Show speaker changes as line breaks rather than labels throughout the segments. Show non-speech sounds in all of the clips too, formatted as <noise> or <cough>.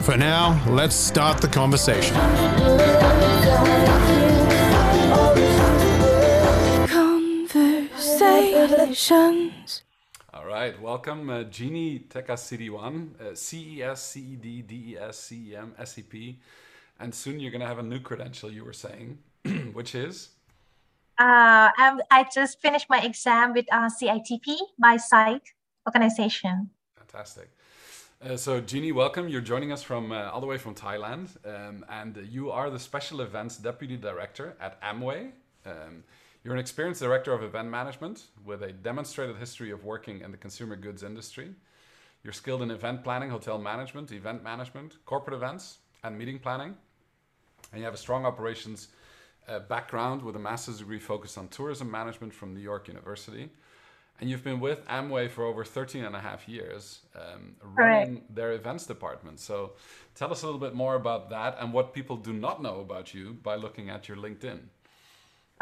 For now, let's start the conversation.
Conversations.
All right, welcome, uh, Jeannie Techasiriwan, uh, CES, CED, DES, CEM, SCP, and soon you're going to have a new credential. You were saying, <clears throat> which is
Uh, I'm, I just finished my exam with uh, CITP by SITE organization.
fantastic. Uh, so, Jeannie, welcome. You're joining us from uh, all the way from Thailand, um, and you are the Special Events Deputy Director at Amway. Um, you're an experienced director of event management with a demonstrated history of working in the consumer goods industry. You're skilled in event planning, hotel management, event management, corporate events, and meeting planning. And you have a strong operations uh, background with a master's degree focused on tourism management from New York University. And you've been with Amway for over 13 and a half years, um, running their events department. So tell us a little bit more about that and what people do not know about you by looking at your LinkedIn.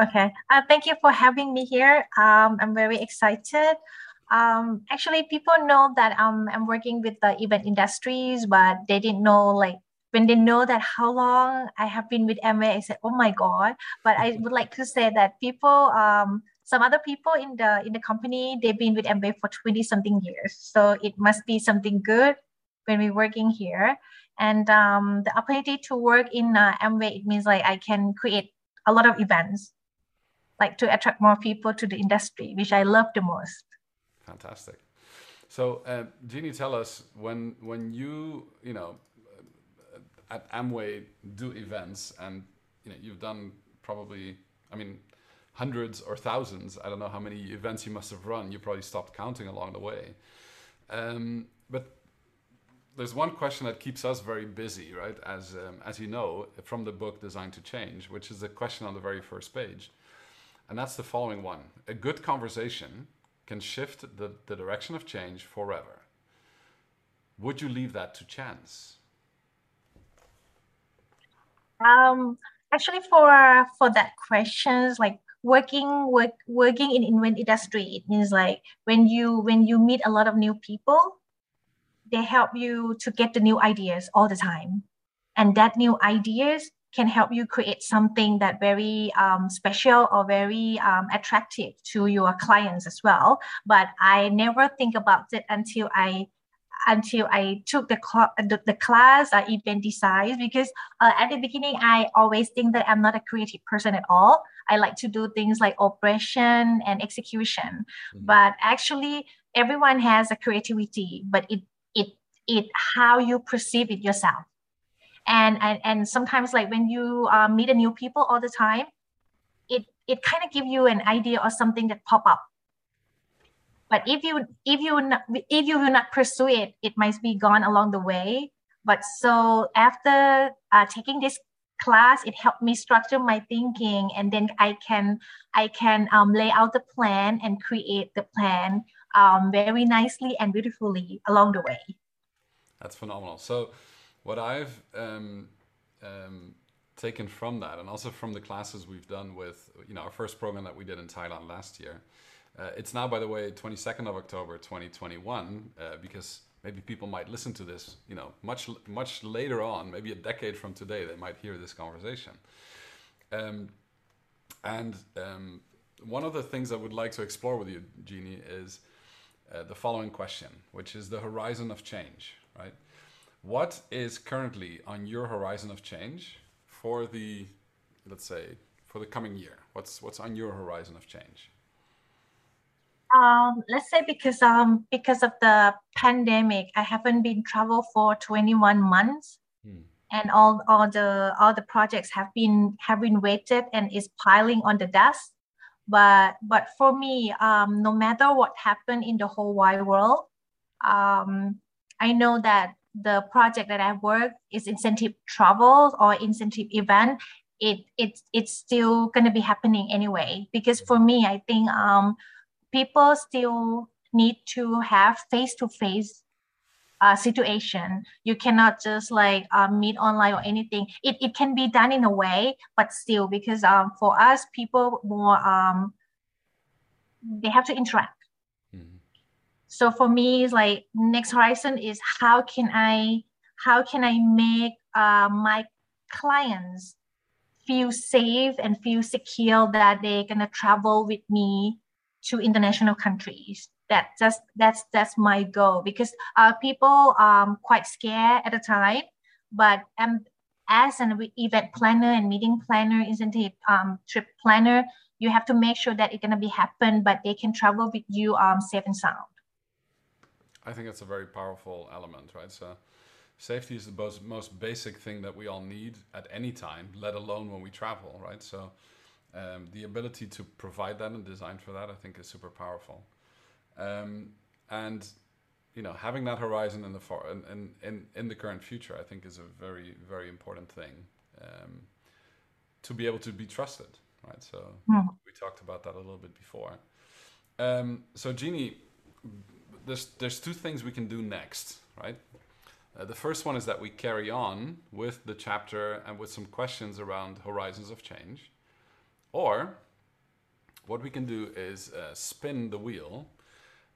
Okay. Uh, thank you for having me here. Um, I'm very excited. Um, actually, people know that um, I'm working with the event industries, but they didn't know like when they know that how long I have been with Amway, I said, "Oh my God!" But I <laughs> would like to say that people, um, some other people in the in the company, they've been with Amway for twenty something years. So it must be something good when we're working here. And um, the opportunity to work in uh, Amway, it means like I can create a lot of events, like to attract more people to the industry, which I love the most.
Fantastic. So, uh, Jeannie, tell us when when you you know at Amway do events, and you know you've done probably, I mean, hundreds or thousands. I don't know how many events you must have run. You probably stopped counting along the way. Um, but there's one question that keeps us very busy, right? As um, as you know from the book Designed to Change, which is the question on the very first page, and that's the following one: A good conversation can shift the, the direction of change forever. Would you leave that to chance?
Um, actually, for for that questions, like working work working in event industry, it means like when you when you meet a lot of new people, they help you to get the new ideas all the time, and that new ideas can help you create something that very um, special or very um, attractive to your clients as well. But I never think about it until I until I took the, cl- the, the class uh, event design because uh, at the beginning I always think that I'm not a creative person at all. I like to do things like operation and execution, mm-hmm. but actually everyone has a creativity, but it it it how you perceive it yourself. And and, and sometimes like when you uh, meet a new people all the time, it it kind of give you an idea or something that pop up but if you if you not, if you will not pursue it it might be gone along the way but so after uh, taking this class it helped me structure my thinking and then i can i can um, lay out the plan and create the plan um, very nicely and beautifully along the way.
That's phenomenal. So what i've um, um taken from that and also from the classes we've done with you know our first program that we did in thailand last year uh, it's now, by the way, 22nd of October 2021, uh, because maybe people might listen to this, you know, much much later on, maybe a decade from today, they might hear this conversation. Um, and um, one of the things I would like to explore with you, Jeannie, is uh, the following question, which is the horizon of change, right? What is currently on your horizon of change for the, let's say, for the coming year? What's what's on your horizon of change?
Um, let's say because um because of the pandemic, I haven't been travel for 21 months. Hmm. and all all the all the projects have been have been weighted and is piling on the desk but but for me um, no matter what happened in the whole wide world um, i know that the project that i work is incentive travel or incentive event it, it it's still going to be happening anyway because for me i think um, people still need to have face to face uh, situation. You cannot just like uh, meet online or anything. It, it can be done in a way, but still because um, for us, people more, um, they have to interact. Mm-hmm. So for me, it's like next horizon is how can I, how can I make uh, my clients feel safe and feel secure that they're gonna travel with me to international countries. That just that's that's my goal because uh, people um quite scared at the time but um as an event planner and meeting planner isn't it um trip planner you have to make sure that it's to be happen but they can travel with you um safe and sound.
I think that's a very powerful element right? So safety is the most, most basic thing that we all need at any time let alone when we travel right? So um, the ability to provide that and design for that i think is super powerful um, and you know, having that horizon in the far in, in, in the current future, I think, is a very very important thing um, to be able to be trusted, right? So mm. we talked about that a little bit before. Um, so Jeannie, there's there's two things we can do next, right? Uh, the first one is that we carry on with the chapter and with some questions around horizons of change, or what we can do is uh, spin the wheel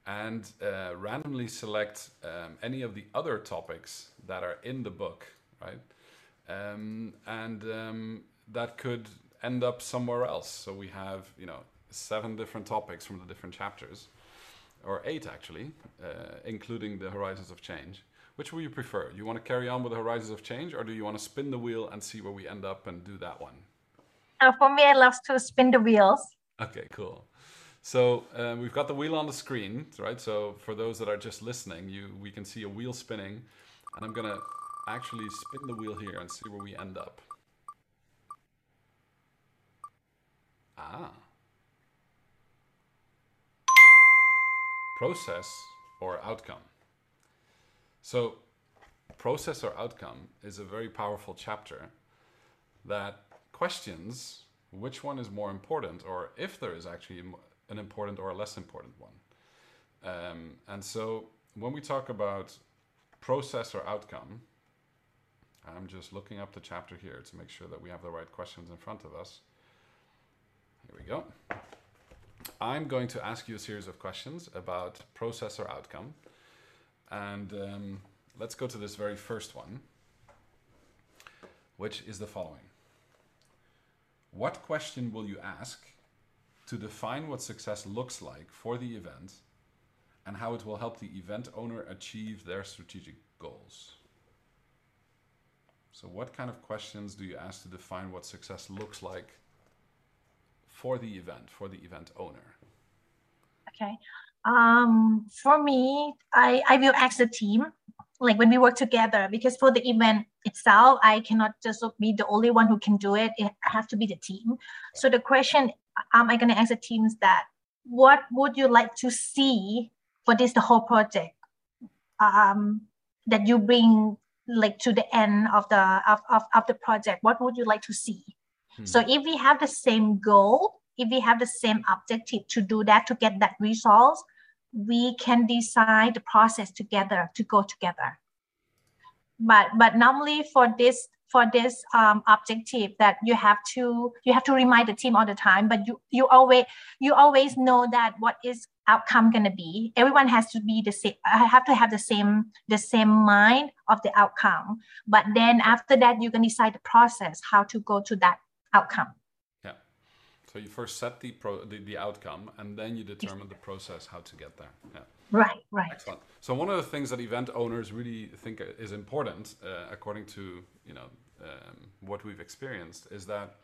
and uh, randomly select um, any of the other topics that are in the book, right? Um, and um, that could end up somewhere else. So we have, you know, seven different topics from the different chapters, or eight actually, uh, including the Horizons of Change. Which will you prefer? You want to carry on with the Horizons of Change, or do you want to spin the wheel and see where we end up and do that one?
Uh, <laughs> for me, I love to spin the wheels.
Okay, cool. So um, we've got the wheel on the screen, right? So for those that are just listening, you we can see a wheel spinning, and I'm gonna actually spin the wheel here and see where we end up. Ah. Process or outcome. So process or outcome is a very powerful chapter that questions which one is more important or if there is actually an important or a less important one. Um, and so when we talk about process or outcome, I'm just looking up the chapter here to make sure that we have the right questions in front of us. Here we go. I'm going to ask you a series of questions about process or outcome. And um, let's go to this very first one, which is the following What question will you ask to define what success looks like for the event and how it will help the event owner achieve their strategic goals. So, what kind of questions do you ask to define what success looks like for the event, for the event owner?
Okay. Um, for me, I, I will ask the team, like when we work together, because for the event itself, I cannot just be the only one who can do it. It has to be the team. So the question am I going to ask the teams that what would you like to see for this the whole project um, that you bring like to the end of the of, of, of the project what would you like to see hmm. so if we have the same goal if we have the same objective to do that to get that results we can design the process together to go together. But but normally for this for this um, objective that you have to you have to remind the team all the time but you you always you always know that what is outcome going to be. Everyone has to be the same i have to have the same the same mind of the outcome. But then after that you can decide the process how to go to that outcome
so you first set the pro the, the outcome and then you determine the process how to get there yeah
Right, right.
Excellent. So one of the things that event owners really think is important, uh, according to you know um, what we've experienced, is that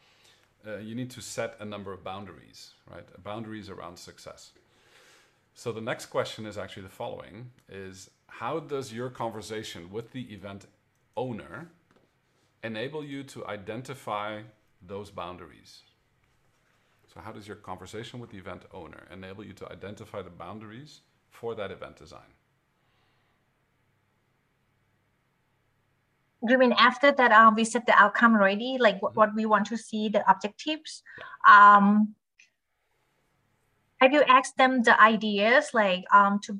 uh, you need to set a number of boundaries, right? Boundaries around success. So the next question is actually the following: is how does your conversation with the event owner enable you to identify those boundaries? So, how does your conversation with the event owner enable you to identify the boundaries for that event design?
You mean after that um, we set the outcome already, like what, what we want to see, the objectives? Um, I will ask them the ideas, like um, to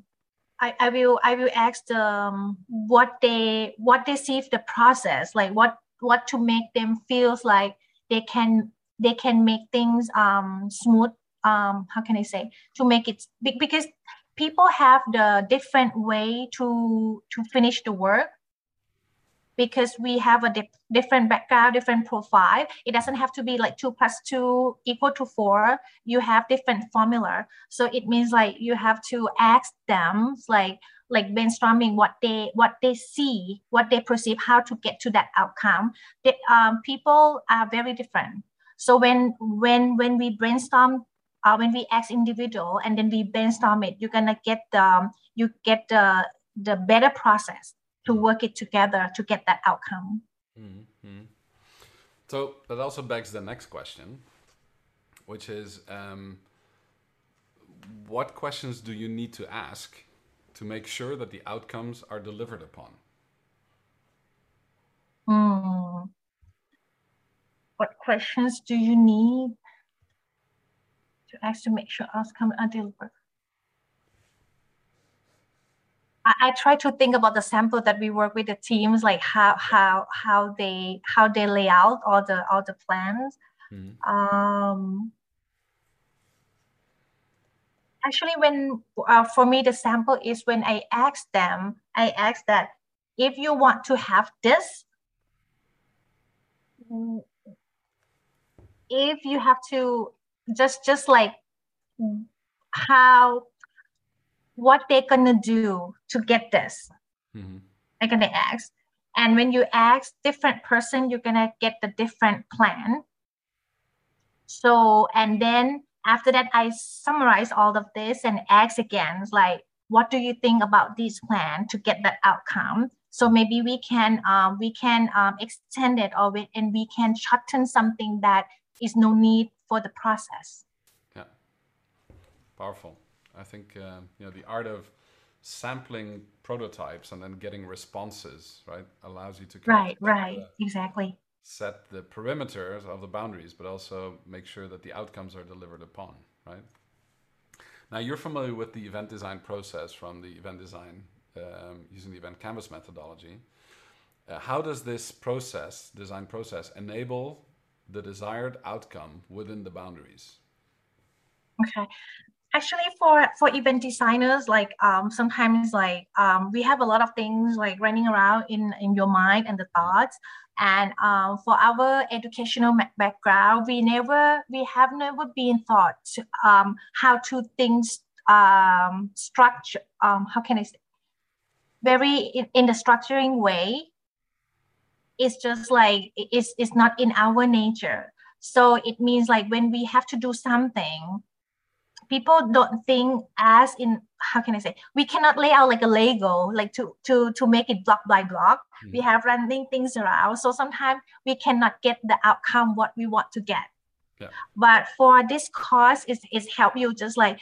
I, I will I will ask them what they what they see if the process, like what what to make them feels like they can they can make things um smooth um how can I say to make it because people have the different way to to finish the work because we have a di- different background, different profile. It doesn't have to be like two plus two equal to four. You have different formula. So it means like you have to ask them like like brainstorming what they what they see, what they perceive, how to get to that outcome. The, um, people are very different. So when when when we brainstorm uh, when we ask individual and then we brainstorm it, you're gonna get the you get the the better process to work it together to get that outcome. Mm-hmm.
So that also begs the next question, which is um, what questions do you need to ask to make sure that the outcomes are delivered upon?
Hmm. What questions do you need to ask to make sure outcomes are delivered? I, I try to think about the sample that we work with the teams, like how how how they how they lay out all the all the plans. Mm-hmm. Um, actually, when uh, for me the sample is when I ask them, I ask that if you want to have this, if you have to just just like how what they're gonna do to get this. Mm-hmm. They're gonna ask, and when you ask different person, you're gonna get the different plan. So and then after that, I summarize all of this and ask again, like, what do you think about this plan to get that outcome? So maybe we can um, we can um, extend it or we, and we can shorten something that is no need for the process.
Yeah, powerful. I think uh, you know the art of sampling prototypes and then getting responses right allows you to
right right. uh, exactly.
set the perimeters of the boundaries but also make sure that the outcomes are delivered upon right? Now you're familiar with the event design process from the event design um, using the event canvas methodology. Uh, how does this process design process enable the desired outcome within the boundaries.
Okay. Actually for for event designers like um, sometimes like um, we have a lot of things like running around in in your mind and the thoughts. And um, for our educational background we never we have never been taught um, how to think um, structure um, how can i say? Very in, in the structuring way it's just like it's, it's not in our nature so it means like when we have to do something people don't think as in how can I say we cannot lay out like a Lego like to to to make it block by block. Mm-hmm. We have running things around, so sometimes we cannot get the outcome what we want to get. Yeah. But for this course, is is help you just like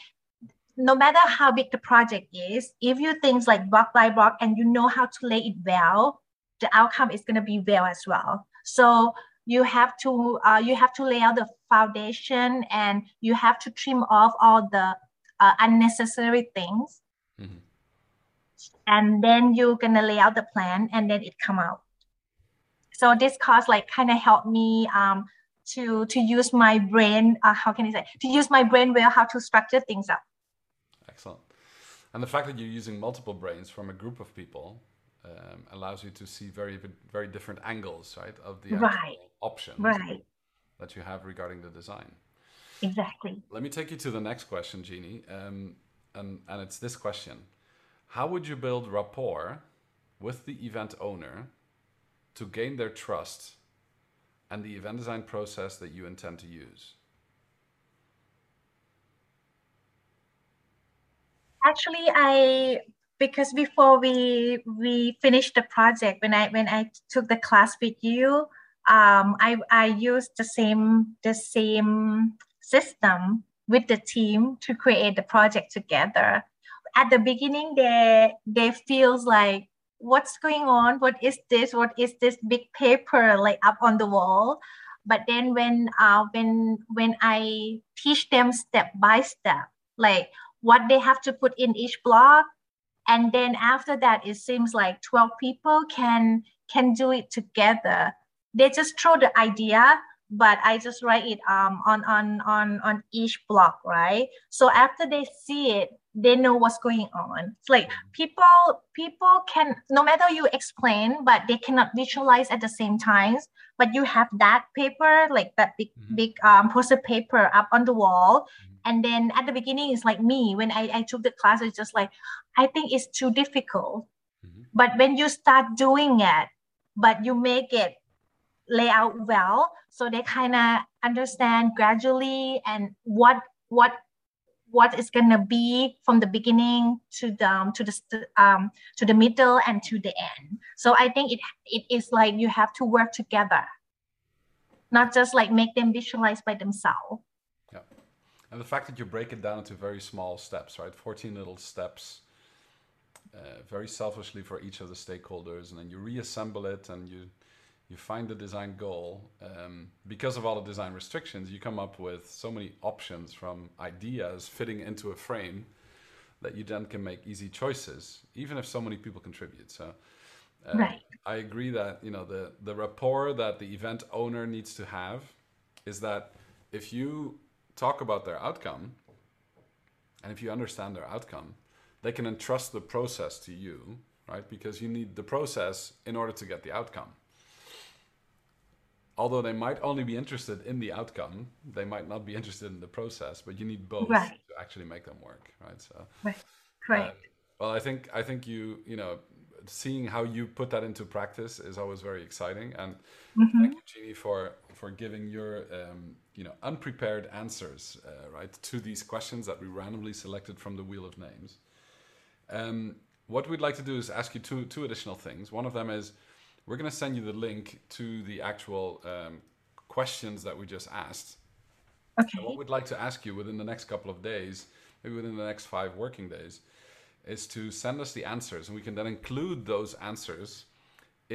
no matter how big the project is, if you things like block by block and you know how to lay it well, the outcome is gonna be well as well. So you have to uh, you have to lay out the foundation and you have to trim off all the uh, unnecessary things mm-hmm. and then you're gonna lay out the plan and then it come out so this course like kind of helped me um, to to use my brain uh, how can i say to use my brain well how to structure things up
excellent and the fact that you're using multiple brains from a group of people um, allows you to see very very different angles right of the
right.
options
right.
that you have regarding the design
exactly
let me take you to the next question jeannie um, and, and it's this question how would you build rapport with the event owner to gain their trust and the event design process that you intend to use
actually i because before we we finished the project when I when I took the class with you, um, I I used the same the same system with the team to create the project together. At the beginning, they they feels like what's going on? What is this? What is this big paper like up on the wall? But then when uh, when when I teach them step by step, like what they have to put in each block, and then after that, it seems like twelve people can can do it together. They just throw the idea, but I just write it um, on on on on each block, right? So after they see it, they know what's going on. It's like people people can no matter you explain, but they cannot visualize at the same times. But you have that paper, like that big mm-hmm. big um poster paper up on the wall. And then at the beginning, it's like me when I, I took the class, it's just like I think it's too difficult. Mm-hmm. But when you start doing it, but you make it lay out well, so they kind of understand gradually and what what what is going to be from the beginning to the um, to the um, to the middle and to the end. So I think it it is like you have to work together, not just like make them visualize by themselves.
And the fact that you break it down into very small steps, right? Fourteen little steps. Uh, very selfishly for each of the stakeholders, and then you reassemble it and you you find the design goal. Um, because of all the design restrictions, you come up with so many options from ideas fitting into a frame that you then can make easy choices, even if so many people contribute. So.
Uh, right.
I agree that you know the the rapport that the event owner needs to have is that if you talk about their outcome and if you understand their outcome, they can entrust the process to you, right? Because you need the process in order to get the outcome although they might only be interested in the outcome, they might not be interested in the process. But you need both right. to actually make them work, right? So,
right, right. Uh,
well, I think I think you you know seeing how you put that into practice is always very exciting. And mm-hmm. thank you, Jeannie, for for giving your um, you know unprepared answers uh, right to these questions that we randomly selected from the wheel of names. Um, what we'd like to do is ask you two two additional things. One of them is we're going to send you the link to the actual um, questions that we just asked.
Okay.
And what we'd like to ask you within the next couple of days, maybe within the next five working days, is to send us the answers, and we can then include those answers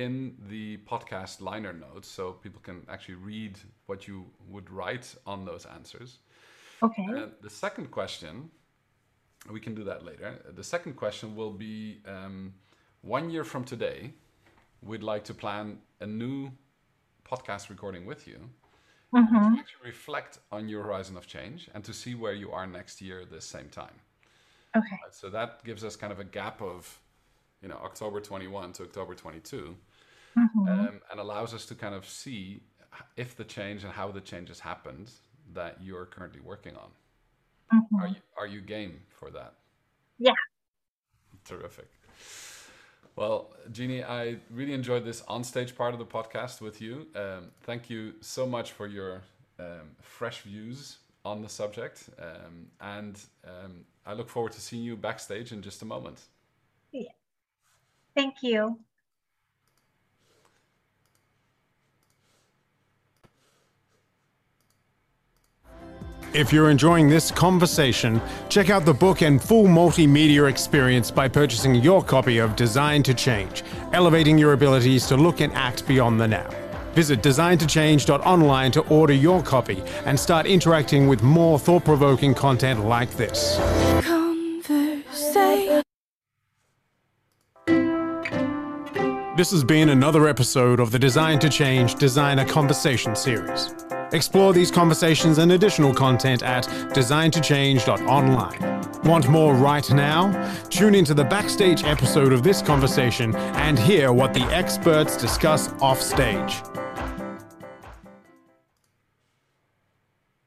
in the podcast liner notes, so people can actually read what you would write on those answers.
Okay.
And the second question, we can do that later. The second question will be um, one year from today we'd like to plan a new podcast recording with you mm-hmm. to actually reflect on your horizon of change and to see where you are next year at the same time.
Okay.
So that gives us kind of a gap of, you know, October 21 to October 22, mm-hmm. um, and allows us to kind of see if the change and how the change has happened that you're currently working on. Mm-hmm. Are you are you game for that?
Yeah.
Terrific. Well, Jeannie, I really enjoyed this onstage part of the podcast with you. Um, thank you so much for your um, fresh views on the subject. Um, and um, I look forward to seeing you backstage in just a moment.
Yeah. Thank you.
If you're enjoying this conversation, check out the book and full multimedia experience by purchasing your copy of Design to Change, elevating your abilities to look and act beyond the now. Visit designtochange.online to order your copy and start interacting with more thought provoking content like this. This has been another episode of the Design to Change Designer Conversation series. Explore these conversations and additional content at designtochange.online. Want more right now? Tune into the backstage episode of this conversation and hear what the experts discuss offstage.